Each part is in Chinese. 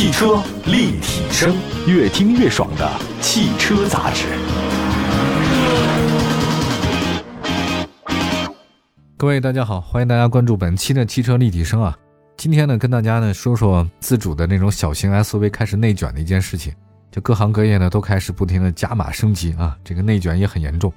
汽车立体声，越听越爽的汽车杂志。各位大家好，欢迎大家关注本期的汽车立体声啊。今天呢，跟大家呢说说自主的那种小型 SUV 开始内卷的一件事情。就各行各业呢都开始不停的加码升级啊，这个内卷也很严重。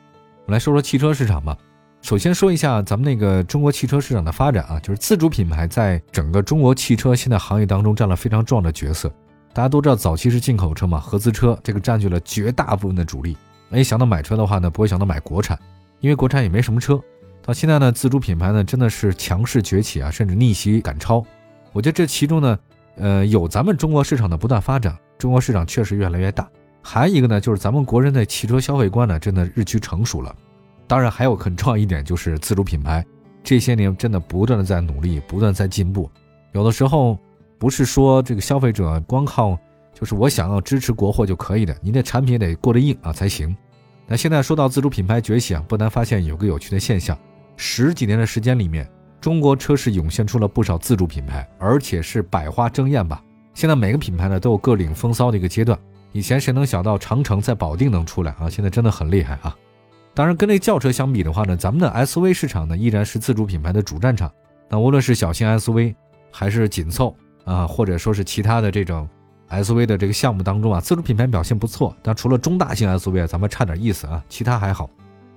我们来说说汽车市场吧。首先说一下咱们那个中国汽车市场的发展啊，就是自主品牌在整个中国汽车现在行业当中占了非常重要的角色。大家都知道，早期是进口车嘛，合资车这个占据了绝大部分的主力。一想到买车的话呢，不会想到买国产，因为国产也没什么车。到现在呢，自主品牌呢真的是强势崛起啊，甚至逆袭赶超。我觉得这其中呢，呃，有咱们中国市场的不断发展，中国市场确实越来越大。还有一个呢，就是咱们国人的汽车消费观呢，真的日趋成熟了。当然，还有很重要一点就是自主品牌，这些年真的不断的在努力，不断在进步。有的时候不是说这个消费者光靠就是我想要支持国货就可以的，你的产品得过得硬啊才行。那现在说到自主品牌崛起啊，不难发现有个有趣的现象。十几年的时间里面，中国车市涌现出了不少自主品牌，而且是百花争艳吧。现在每个品牌呢都有各领风骚的一个阶段。以前谁能想到长城在保定能出来啊？现在真的很厉害啊！当然，跟那轿车相比的话呢，咱们的 SUV 市场呢依然是自主品牌的主战场。那无论是小型 SUV 还是紧凑啊，或者说是其他的这种 SUV 的这个项目当中啊，自主品牌表现不错。但除了中大型 SUV 啊，咱们差点意思啊，其他还好。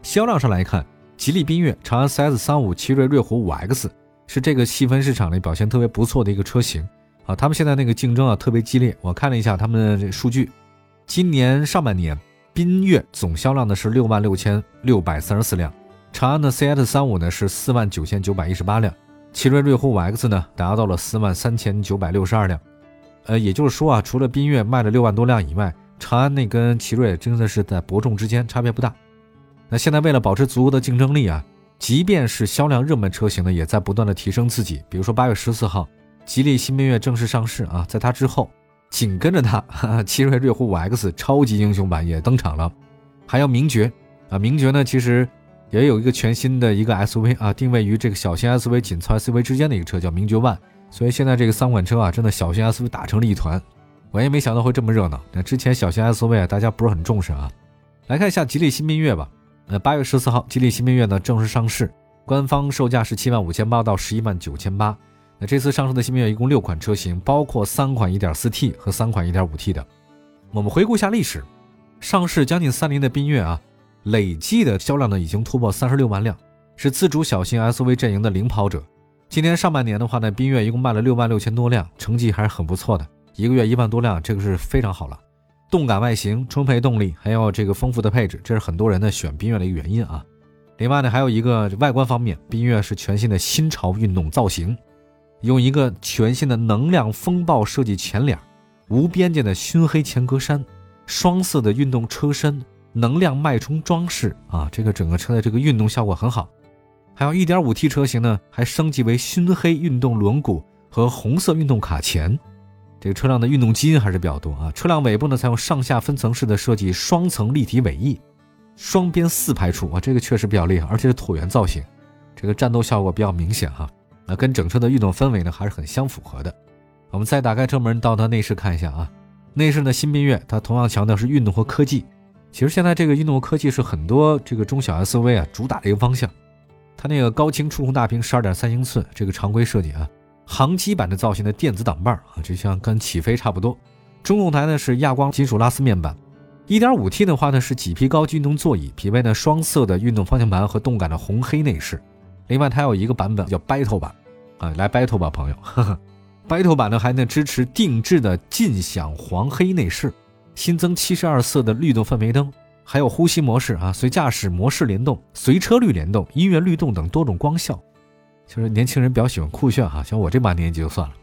销量上来看。吉利缤越、长安 CS35、奇瑞瑞虎 5X 是这个细分市场里表现特别不错的一个车型啊。他们现在那个竞争啊特别激烈。我看了一下他们的数据，今年上半年缤越总销量呢是六万六千六百三十四辆，长安的 CS35 呢是四万九千九百一十八辆，奇瑞瑞虎 5X 呢达到了四万三千九百六十二辆。呃，也就是说啊，除了缤越卖了六万多辆以外，长安那跟奇瑞真的是在伯仲之间，差别不大。那现在为了保持足够的竞争力啊，即便是销量热门车型呢，也在不断的提升自己。比如说八月十四号，吉利新缤越正式上市啊，在它之后，紧跟着它，奇瑞瑞虎 5X 超级英雄版也登场了，还有名爵啊，名爵呢其实也有一个全新的一个 SUV 啊，定位于这个小型 SUV、紧凑 SUV 之间的一个车叫名爵 One。所以现在这个三款车啊，真的小型 SUV 打成了一团，我也没想到会这么热闹。那之前小型 SUV 啊，大家不是很重视啊。来看一下吉利新缤越吧。呃八月十四号，吉利新缤越呢正式上市，官方售价是七万五千八到十一万九千八。那这次上市的新缤越一共六款车型，包括三款 1.4T 和三款 1.5T 的。我们回顾一下历史，上市将近三年的缤越啊，累计的销量呢已经突破三十六万辆，是自主小型 SUV 阵营的领跑者。今年上半年的话呢，缤越一共卖了六万六千多辆，成绩还是很不错的，一个月一万多辆，这个是非常好了。动感外形、充沛动力，还有这个丰富的配置，这是很多人呢选缤越的一个原因啊。另外呢，还有一个外观方面，缤越是全新的新潮运动造型，用一个全新的能量风暴设计前脸，无边界的熏黑前格栅，双色的运动车身，能量脉冲装饰啊，这个整个车的这个运动效果很好。还有 1.5T 车型呢，还升级为熏黑运动轮毂和红色运动卡钳。这个车辆的运动基因还是比较多啊。车辆尾部呢，采用上下分层式的设计，双层立体尾翼，双边四排处啊，这个确实比较厉害，而且是椭圆造型，这个战斗效果比较明显哈。那跟整车的运动氛围呢，还是很相符合的。我们再打开车门到它内饰看一下啊。内饰呢，新缤越它同样强调是运动和科技。其实现在这个运动和科技是很多这个中小 SUV 啊主打的一个方向。它那个高清触控大屏，十二点三英寸，这个常规设计啊。航机版的造型的电子挡把啊，就像跟起飞差不多。中控台呢是亚光金属拉丝面板。1.5T 的话呢是麂皮高级运动座椅，匹配呢双色的运动方向盘和动感的红黑内饰。另外它有一个版本叫 Battle 版啊，来 Battle 吧朋友呵呵。Battle 版呢还能支持定制的劲享黄黑内饰，新增72色的律动氛围灯，还有呼吸模式啊，随驾驶模式联动、随车率联动、音乐律动等多种光效。就是年轻人比较喜欢酷炫哈，像我这把年纪就算了。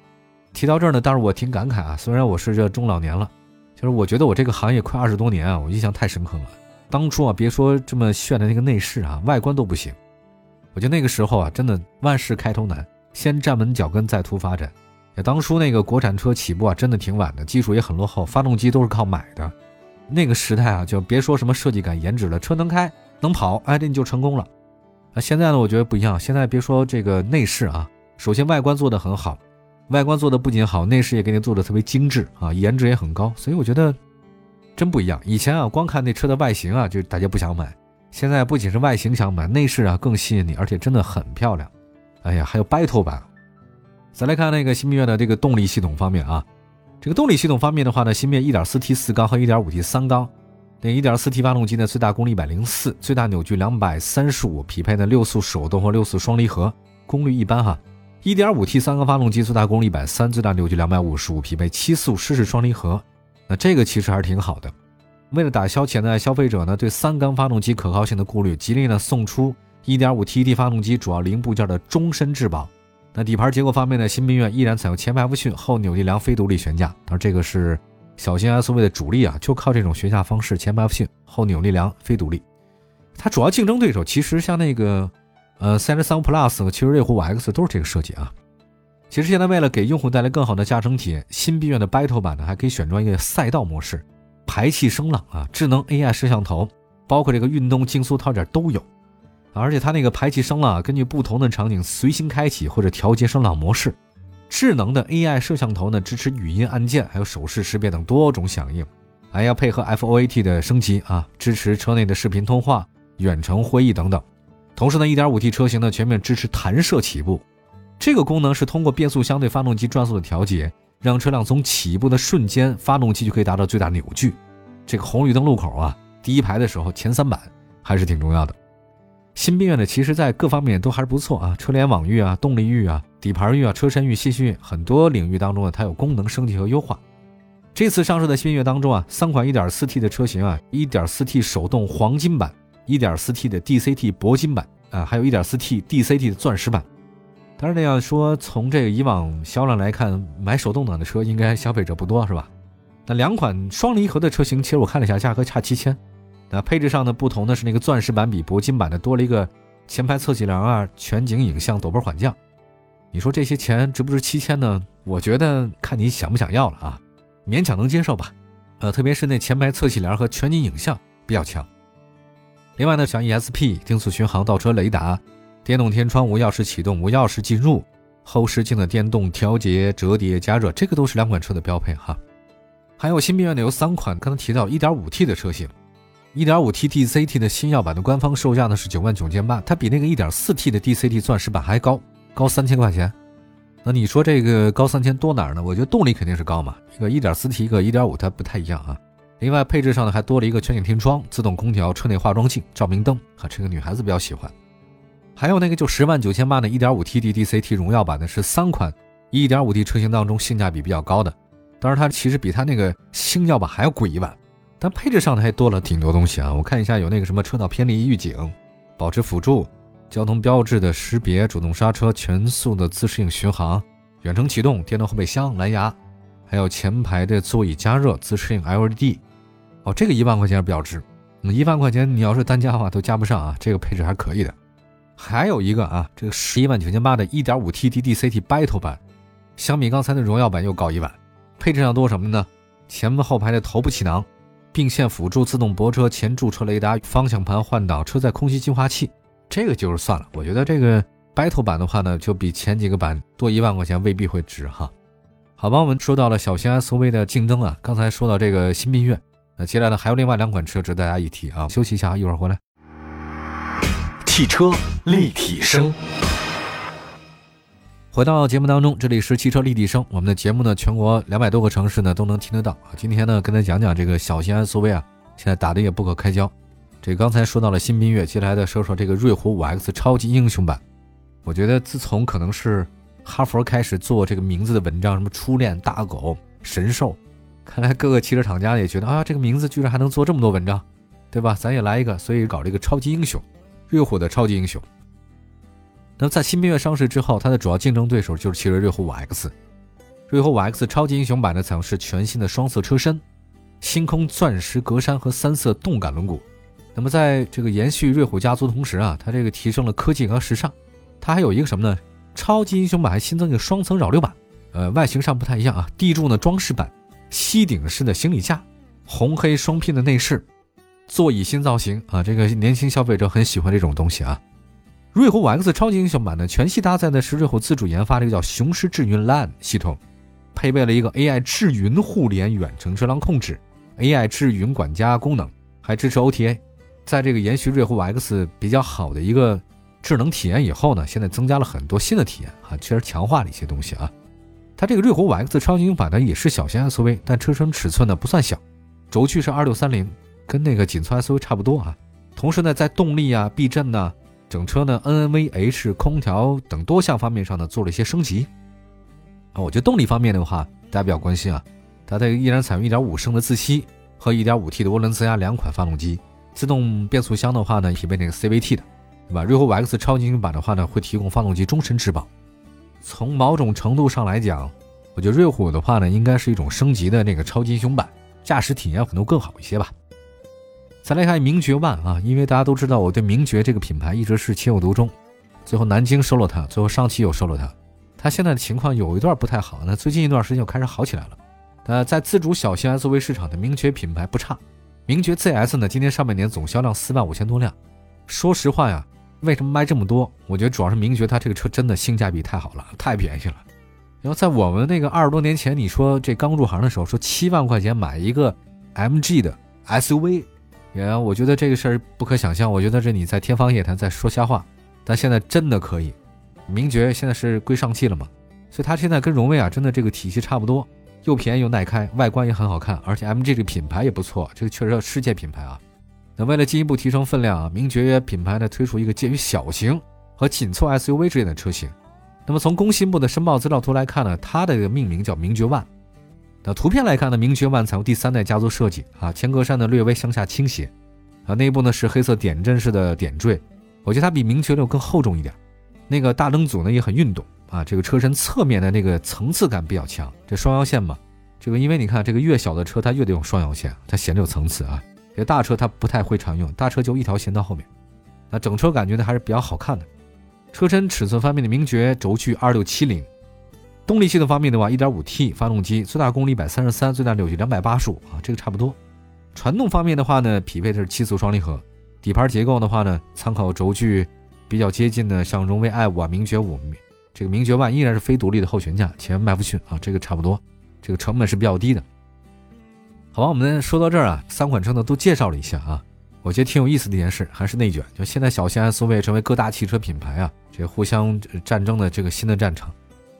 提到这儿呢，但是我挺感慨啊，虽然我是这中老年了，就是我觉得我这个行业快二十多年啊，我印象太深刻了。当初啊，别说这么炫的那个内饰啊，外观都不行。我觉得那个时候啊，真的万事开头难，先站稳脚跟再图发展。当初那个国产车起步啊，真的挺晚的，技术也很落后，发动机都是靠买的。那个时代啊，就别说什么设计感、颜值了，车能开能跑，哎，这你就成功了。啊现在呢？我觉得不一样。现在别说这个内饰啊，首先外观做得很好，外观做的不仅好，内饰也给你做的特别精致啊，颜值也很高，所以我觉得真不一样。以前啊，光看那车的外形啊，就大家不想买，现在不仅是外形想买，内饰啊更吸引你，而且真的很漂亮。哎呀，还有 Battle 版。再来看那个新缤越的这个动力系统方面啊，这个动力系统方面的话呢，新缤越 1.4T 四缸和 1.5T 三缸。那 1.4T 发动机呢，最大功率104，最大扭矩235，匹配的六速手动和六速双离合，功率一般哈。1.5T 三缸发动机最大功率130，最大扭矩255，匹配七速湿式双离合。那这个其实还是挺好的。为了打消潜在消费者呢对三缸发动机可靠性的顾虑，吉利呢送出 1.5T 发动机主要零部件的终身质保。那底盘结构方面呢，新缤越依然采用前麦弗逊后扭力梁非独立悬架，当然这个是。小型 SUV 的主力啊，就靠这种悬架方式，前麦弗逊，后扭力梁，非独立。它主要竞争对手其实像那个，呃，CLA-35 Plus 和奇瑞瑞虎 5X 都是这个设计啊。其实现在为了给用户带来更好的驾乘体验，新缤越的 Battle 版呢还可以选装一个赛道模式，排气声浪啊，智能 AI 摄像头，包括这个运动竞速套件都有。而且它那个排气声浪根据不同的场景随心开启或者调节声浪模式。智能的 AI 摄像头呢，支持语音按键，还有手势识别等多种响应，还要配合 FOAT 的升级啊，支持车内的视频通话、远程会议等等。同时呢，1.5T 车型呢全面支持弹射起步，这个功能是通过变速箱对发动机转速的调节，让车辆从起步的瞬间，发动机就可以达到最大扭矩。这个红绿灯路口啊，第一排的时候前三板还是挺重要的。新缤越呢，其实在各方面都还是不错啊，车联网域啊，动力域啊，底盘域啊，车身域、信息域很多领域当中呢，它有功能升级和优化。这次上市的新缤越当中啊，三款 1.4T 的车型啊，1.4T 手动黄金版，1.4T 的 DCT 铂金版啊，还有 1.4T DCT 的钻石版。当然，那样说从这个以往销量来看，买手动挡的车应该消费者不多是吧？那两款双离合的车型，其实我看了一下，价格差七千。那配置上的不同的是，那个钻石版比铂金版的多了一个前排侧气梁啊，全景影像，陡坡缓降。你说这些钱值不值七千呢？我觉得看你想不想要了啊，勉强能接受吧。呃，特别是那前排侧气梁和全景影像比较强。另外呢，像 ESP 定速巡航、倒车雷达、电动天窗、无钥匙启动、无钥匙进入、后视镜的电动调节、折叠加热，这个都是两款车的标配哈。还有新变的有三款，刚才提到 1.5T 的车型。1.5T DCT 的新耀版的官方售价呢是九万九千八，它比那个 1.4T 的 DCT 钻石版还高，高三千块钱。那你说这个高三千多哪儿呢？我觉得动力肯定是高嘛，一个 1.4T 一个1.5它不太一样啊。另外配置上呢还多了一个全景天窗、自动空调、车内化妆镜、照明灯啊，这个女孩子比较喜欢。还有那个就十万九千八的 1.5T DCT 荣耀版呢是三款 1.5T 车型当中性价比比较高的，当然它其实比它那个星耀版还要贵一万。但配置上呢还多了挺多东西啊！我看一下，有那个什么车道偏离预警、保持辅助、交通标志的识别、主动刹车、全速的自适应巡航、远程启动、电动后备箱、蓝牙，还有前排的座椅加热、自适应 LED。哦，这个一万块钱比较值。那一万块钱你要是单加的话都加不上啊！这个配置还可以的。还有一个啊，这个十一万九千八的 1.5T DCT Battle 版，相比刚才的荣耀版又高一万。配置上多什么呢？前后排的头部气囊。并线辅助、自动泊车、前驻车雷达、方向盘换挡、车载空气净化器，这个就是算了。我觉得这个 Battle 版的话呢，就比前几个版多一万块钱未必会值哈。好吧，我们说到了小型 SUV 的竞争啊，刚才说到这个新缤越，那接下来呢还有另外两款车值大家一提啊。休息一下，一会儿回来。汽车立体声。回到节目当中，这里是汽车立体声。我们的节目呢，全国两百多个城市呢都能听得到啊。今天呢，跟大家讲讲这个小型 SUV 啊，现在打的也不可开交。这刚才说到了新缤越，接下来再说说这个瑞虎 5X 超级英雄版。我觉得自从可能是哈佛开始做这个名字的文章，什么初恋、大狗、神兽，看来各个汽车厂家也觉得啊，这个名字居然还能做这么多文章，对吧？咱也来一个，所以搞这个超级英雄，瑞虎的超级英雄。那么在新缤越上市之后，它的主要竞争对手就是奇瑞瑞虎 5X。瑞虎 5X 超级英雄版呢，采用是全新的双色车身、星空钻石格栅和三色动感轮毂。那么在这个延续瑞虎家族的同时啊，它这个提升了科技和时尚。它还有一个什么呢？超级英雄版还新增一个双层扰流板，呃，外形上不太一样啊。地柱呢装饰板，吸顶式的行李架，红黑双拼的内饰，座椅新造型啊，这个年轻消费者很喜欢这种东西啊。瑞虎 5X 超级英雄版呢，全系搭载的是瑞虎自主研发的一个叫雄狮智云 LAN 系统，配备了一个 AI 智云互联远程车辆控制、AI 智云管家功能，还支持 OTA。在这个延续瑞虎 5X 比较好的一个智能体验以后呢，现在增加了很多新的体验啊，确实强化了一些东西啊。它这个瑞虎 5X 超级英雄版呢也是小型 SUV，但车身尺寸呢不算小，轴距是二六三零，跟那个紧凑 SUV 差不多啊。同时呢，在动力啊、避震呢。整车呢，NVH 空调等多项方面上呢做了一些升级啊。我觉得动力方面的话，大家比较关心啊，它这个依然采用1.5升的自吸和 1.5T 的涡轮增压两款发动机。自动变速箱的话呢，匹配那个 CVT 的，对吧？瑞虎 X 超级英版的话呢，会提供发动机终身质保。从某种程度上来讲，我觉得瑞虎的话呢，应该是一种升级的那个超级英雄版，驾驶体验可能更好一些吧。再来看名爵 ONE 啊，因为大家都知道我对名爵这个品牌一直是情有独钟，最后南京收了它，最后上汽又收了它，它现在的情况有一段不太好，那最近一段时间又开始好起来了。呃，在自主小型 SUV 市场的名爵品牌不差，名爵 ZS 呢，今年上半年总销量四万五千多辆。说实话呀，为什么卖这么多？我觉得主要是名爵它这个车真的性价比太好了，太便宜了。然后在我们那个二十多年前，你说这刚入行的时候，说七万块钱买一个 MG 的 SUV。也，我觉得这个事儿不可想象。我觉得这你在天方夜谭，在说瞎话。但现在真的可以，名爵现在是归上汽了嘛？所以它现在跟荣威啊，真的这个体系差不多，又便宜又耐开，外观也很好看，而且 MG 这个品牌也不错，这个确实是世界品牌啊。那为了进一步提升分量啊，名爵品牌呢推出一个介于小型和紧凑 SUV 之间的车型。那么从工信部的申报资料图来看呢，它的命名叫名爵 ONE。那图片来看呢，名爵万采用第三代家族设计啊，前格栅呢略微向下倾斜，啊，内部呢是黑色点阵式的点缀，我觉得它比名爵六更厚重一点。那个大灯组呢也很运动啊，这个车身侧面的那个层次感比较强。这双腰线嘛，这个因为你看这个越小的车它越得用双腰线，它显得有层次啊。这大车它不太会常用，大车就一条线到后面。那整车感觉呢还是比较好看的。车身尺寸方面的名爵轴距二六七零。动力系统方面的话，1.5T 发动机最大功率一百三十三，最大扭矩两百八十五啊，这个差不多。传动方面的话呢，匹配的是七速双离合。底盘结构的话呢，参考轴距比较接近的像荣威 i5 啊、名爵五，这个名爵 ONE 依然是非独立的后悬架，前麦弗逊啊，这个差不多，这个成本是比较低的。好吧，我们说到这儿啊，三款车呢都介绍了一下啊，我觉得挺有意思的一件事，还是内卷，就现在小型 SUV 成为各大汽车品牌啊这互相战争的这个新的战场。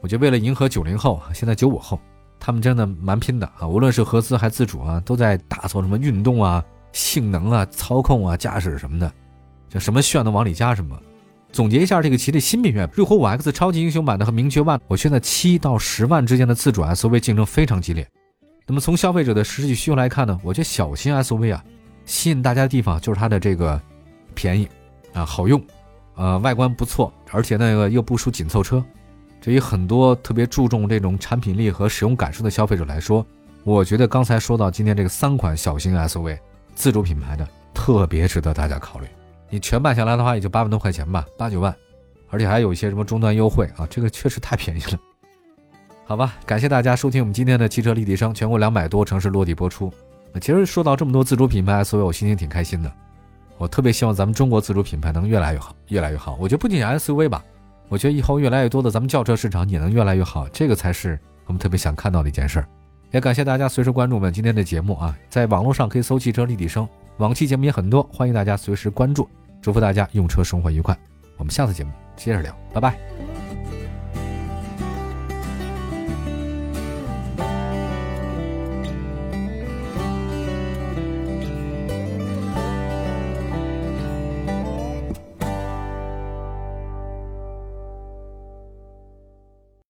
我觉得为了迎合九零后，现在九五后，他们真的蛮拼的啊！无论是合资还自主啊，都在打造什么运动啊、性能啊、操控啊、驾驶什么的，就什么炫的往里加什么。总结一下这个吉利新品牌瑞虎五 X 超级英雄版的和名爵 ONE，我现在七到十万之间的自主 SUV 竞争非常激烈。那么从消费者的实际需求来看呢，我觉得小型 SUV 啊，吸引大家的地方就是它的这个便宜啊、好用，呃，外观不错，而且那个又不输紧凑车。对于很多特别注重这种产品力和使用感受的消费者来说，我觉得刚才说到今天这个三款小型 SUV 自主品牌的特别值得大家考虑。你全办下来的话，也就八万多块钱吧，八九万，而且还有一些什么终端优惠啊，这个确实太便宜了。好吧，感谢大家收听我们今天的汽车立体声，全国两百多城市落地播出。其实说到这么多自主品牌 SUV，我心情挺开心的。我特别希望咱们中国自主品牌能越来越好，越来越好。我觉得不仅是 SUV 吧。我觉得以后越来越多的咱们轿车市场也能越来越好，这个才是我们特别想看到的一件事儿。也感谢大家随时关注我们今天的节目啊，在网络上可以搜“汽车立体声”，往期节目也很多，欢迎大家随时关注。祝福大家用车生活愉快，我们下次节目接着聊，拜拜。